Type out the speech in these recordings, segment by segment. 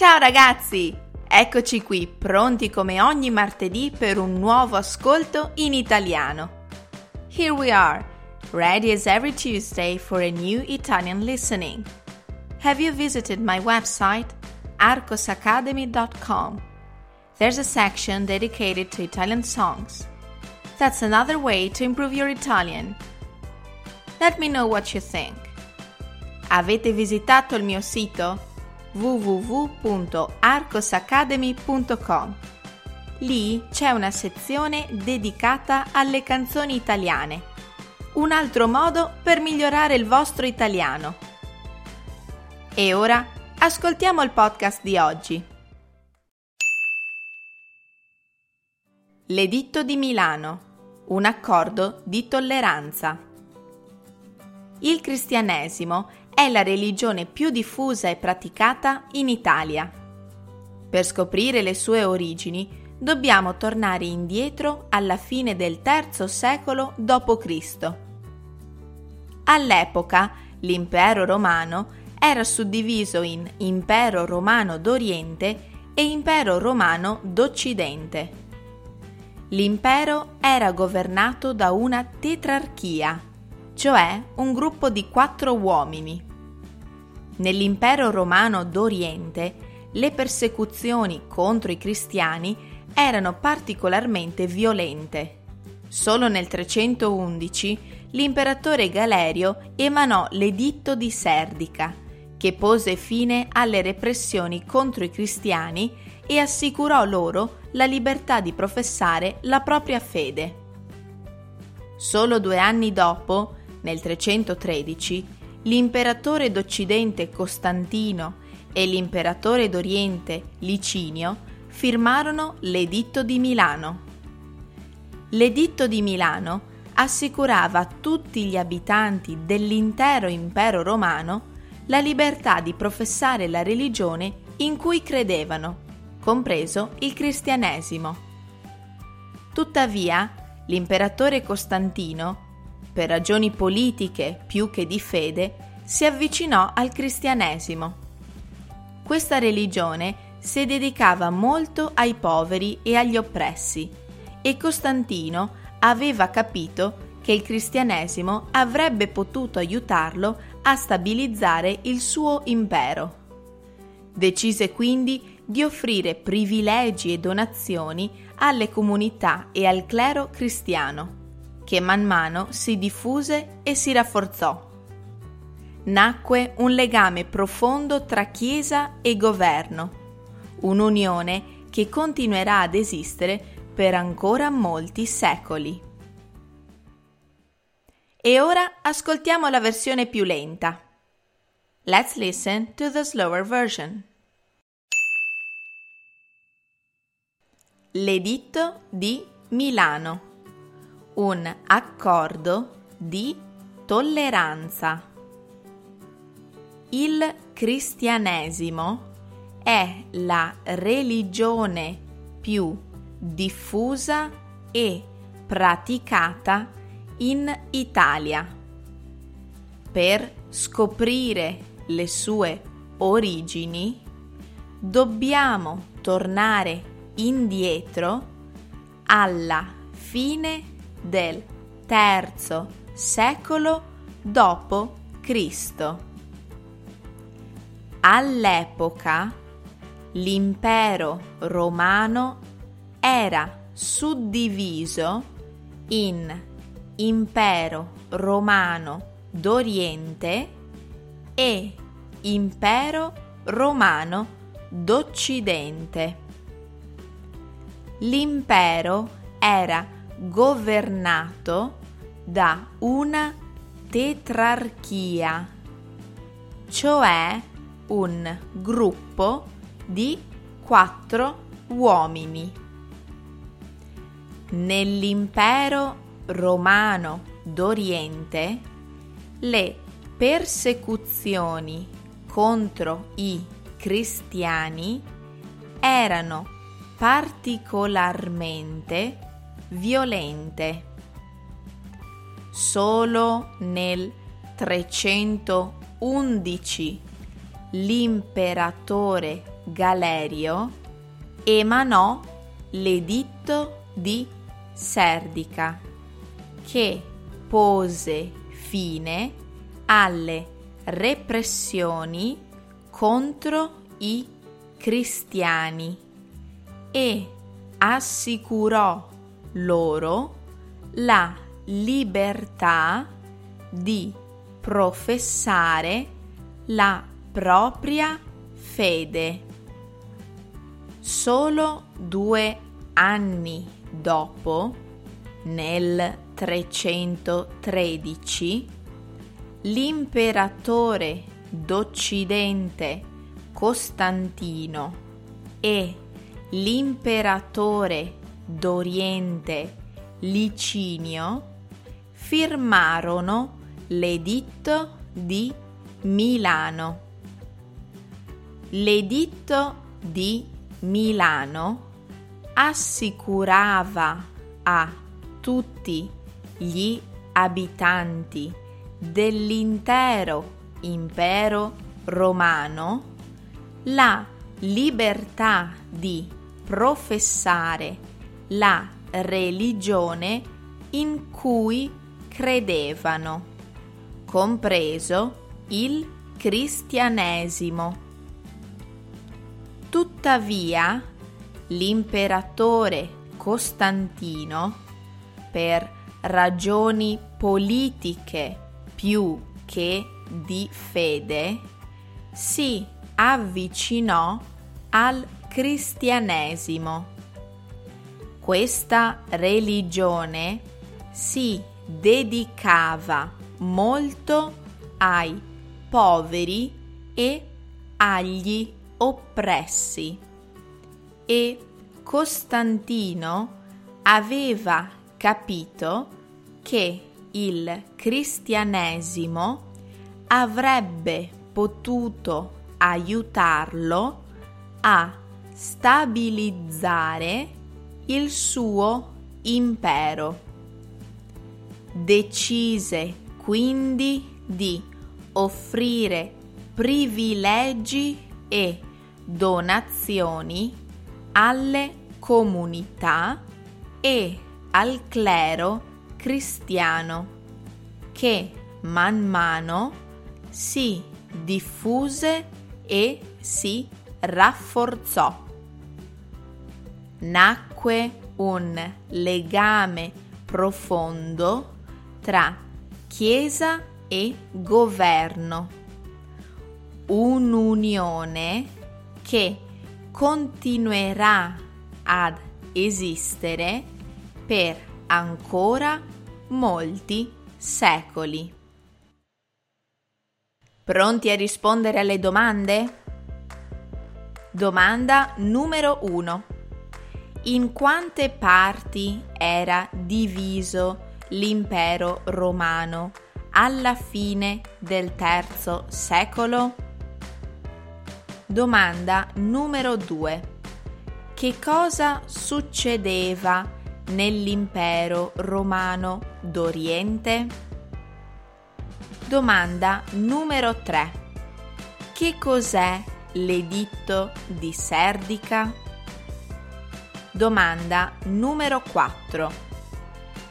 Ciao ragazzi! Eccoci qui, pronti come ogni martedì per un nuovo ascolto in italiano. Here we are, ready as every Tuesday for a new Italian listening. Have you visited my website, arcosacademy.com? There's a section dedicated to Italian songs. That's another way to improve your Italian. Let me know what you think. Avete visitato il mio sito? www.arcosacademy.com. Lì c'è una sezione dedicata alle canzoni italiane. Un altro modo per migliorare il vostro italiano. E ora ascoltiamo il podcast di oggi. L'Editto di Milano. Un accordo di tolleranza. Il cristianesimo è la religione più diffusa e praticata in Italia. Per scoprire le sue origini dobbiamo tornare indietro alla fine del III secolo d.C. All'epoca l'impero romano era suddiviso in impero romano d'Oriente e impero romano d'Occidente. L'impero era governato da una tetrarchia, cioè un gruppo di quattro uomini Nell'impero romano d'Oriente le persecuzioni contro i cristiani erano particolarmente violente. Solo nel 311 l'imperatore Galerio emanò l'Editto di Serdica, che pose fine alle repressioni contro i cristiani e assicurò loro la libertà di professare la propria fede. Solo due anni dopo, nel 313, l'imperatore d'Occidente Costantino e l'imperatore d'Oriente Licinio firmarono l'Editto di Milano. L'Editto di Milano assicurava a tutti gli abitanti dell'intero impero romano la libertà di professare la religione in cui credevano, compreso il cristianesimo. Tuttavia, l'imperatore Costantino per ragioni politiche più che di fede, si avvicinò al cristianesimo. Questa religione si dedicava molto ai poveri e agli oppressi e Costantino aveva capito che il cristianesimo avrebbe potuto aiutarlo a stabilizzare il suo impero. Decise quindi di offrire privilegi e donazioni alle comunità e al clero cristiano che man mano si diffuse e si rafforzò. Nacque un legame profondo tra Chiesa e governo, un'unione che continuerà ad esistere per ancora molti secoli. E ora ascoltiamo la versione più lenta. Let's listen to the slower version. L'editto di Milano un accordo di tolleranza. Il cristianesimo è la religione più diffusa e praticata in Italia. Per scoprire le sue origini dobbiamo tornare indietro alla fine del III secolo d.C. All'epoca l'impero romano era suddiviso in impero romano d'Oriente e impero romano d'Occidente. L'impero era governato da una tetrarchia, cioè un gruppo di quattro uomini. Nell'impero romano d'Oriente le persecuzioni contro i cristiani erano particolarmente violente. Solo nel 311 l'imperatore Galerio emanò l'editto di Serdica che pose fine alle repressioni contro i cristiani e assicurò loro la libertà di professare la propria fede. Solo due anni dopo, nel 313, l'imperatore d'Occidente Costantino e l'imperatore d'Oriente Licinio firmarono l'editto di Milano. L'editto di Milano assicurava a tutti gli abitanti dell'intero impero romano la libertà di professare la religione in cui credevano, compreso il cristianesimo. Tuttavia, l'imperatore Costantino, per ragioni politiche più che di fede, si avvicinò al cristianesimo. Questa religione si dedicava molto ai poveri e agli oppressi. E Costantino aveva capito che il cristianesimo avrebbe potuto aiutarlo a stabilizzare il suo impero. Decise quindi di offrire privilegi e donazioni alle comunità e al clero cristiano che man mano si diffuse e si rafforzò. Nacque un legame profondo tra Chiesa e governo, un'unione che continuerà ad esistere per ancora molti secoli. Pronti a rispondere alle domande? Domanda numero 1. In quante parti era diviso l'impero romano alla fine del terzo secolo? Domanda numero 2. Che cosa succedeva nell'impero romano d'Oriente? Domanda numero 3. Che cos'è l'editto di Serdica? Domanda numero 4.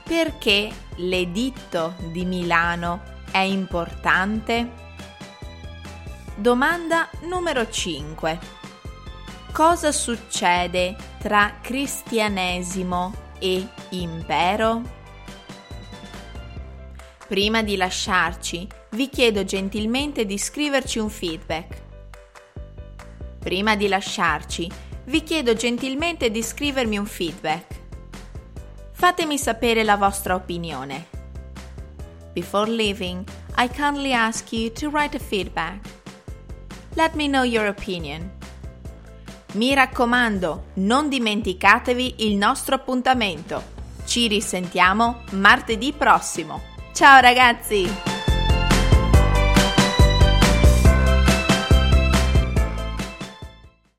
Perché l'editto di Milano è importante? Domanda numero 5. Cosa succede tra cristianesimo e impero? Prima di lasciarci, vi chiedo gentilmente di scriverci un feedback. Prima di lasciarci, vi chiedo gentilmente di scrivermi un feedback. Fatemi sapere la vostra opinione. Before leaving, I kindly ask you to write a feedback. Let me know your opinion. Mi raccomando, non dimenticatevi il nostro appuntamento. Ci risentiamo martedì prossimo. Ciao ragazzi!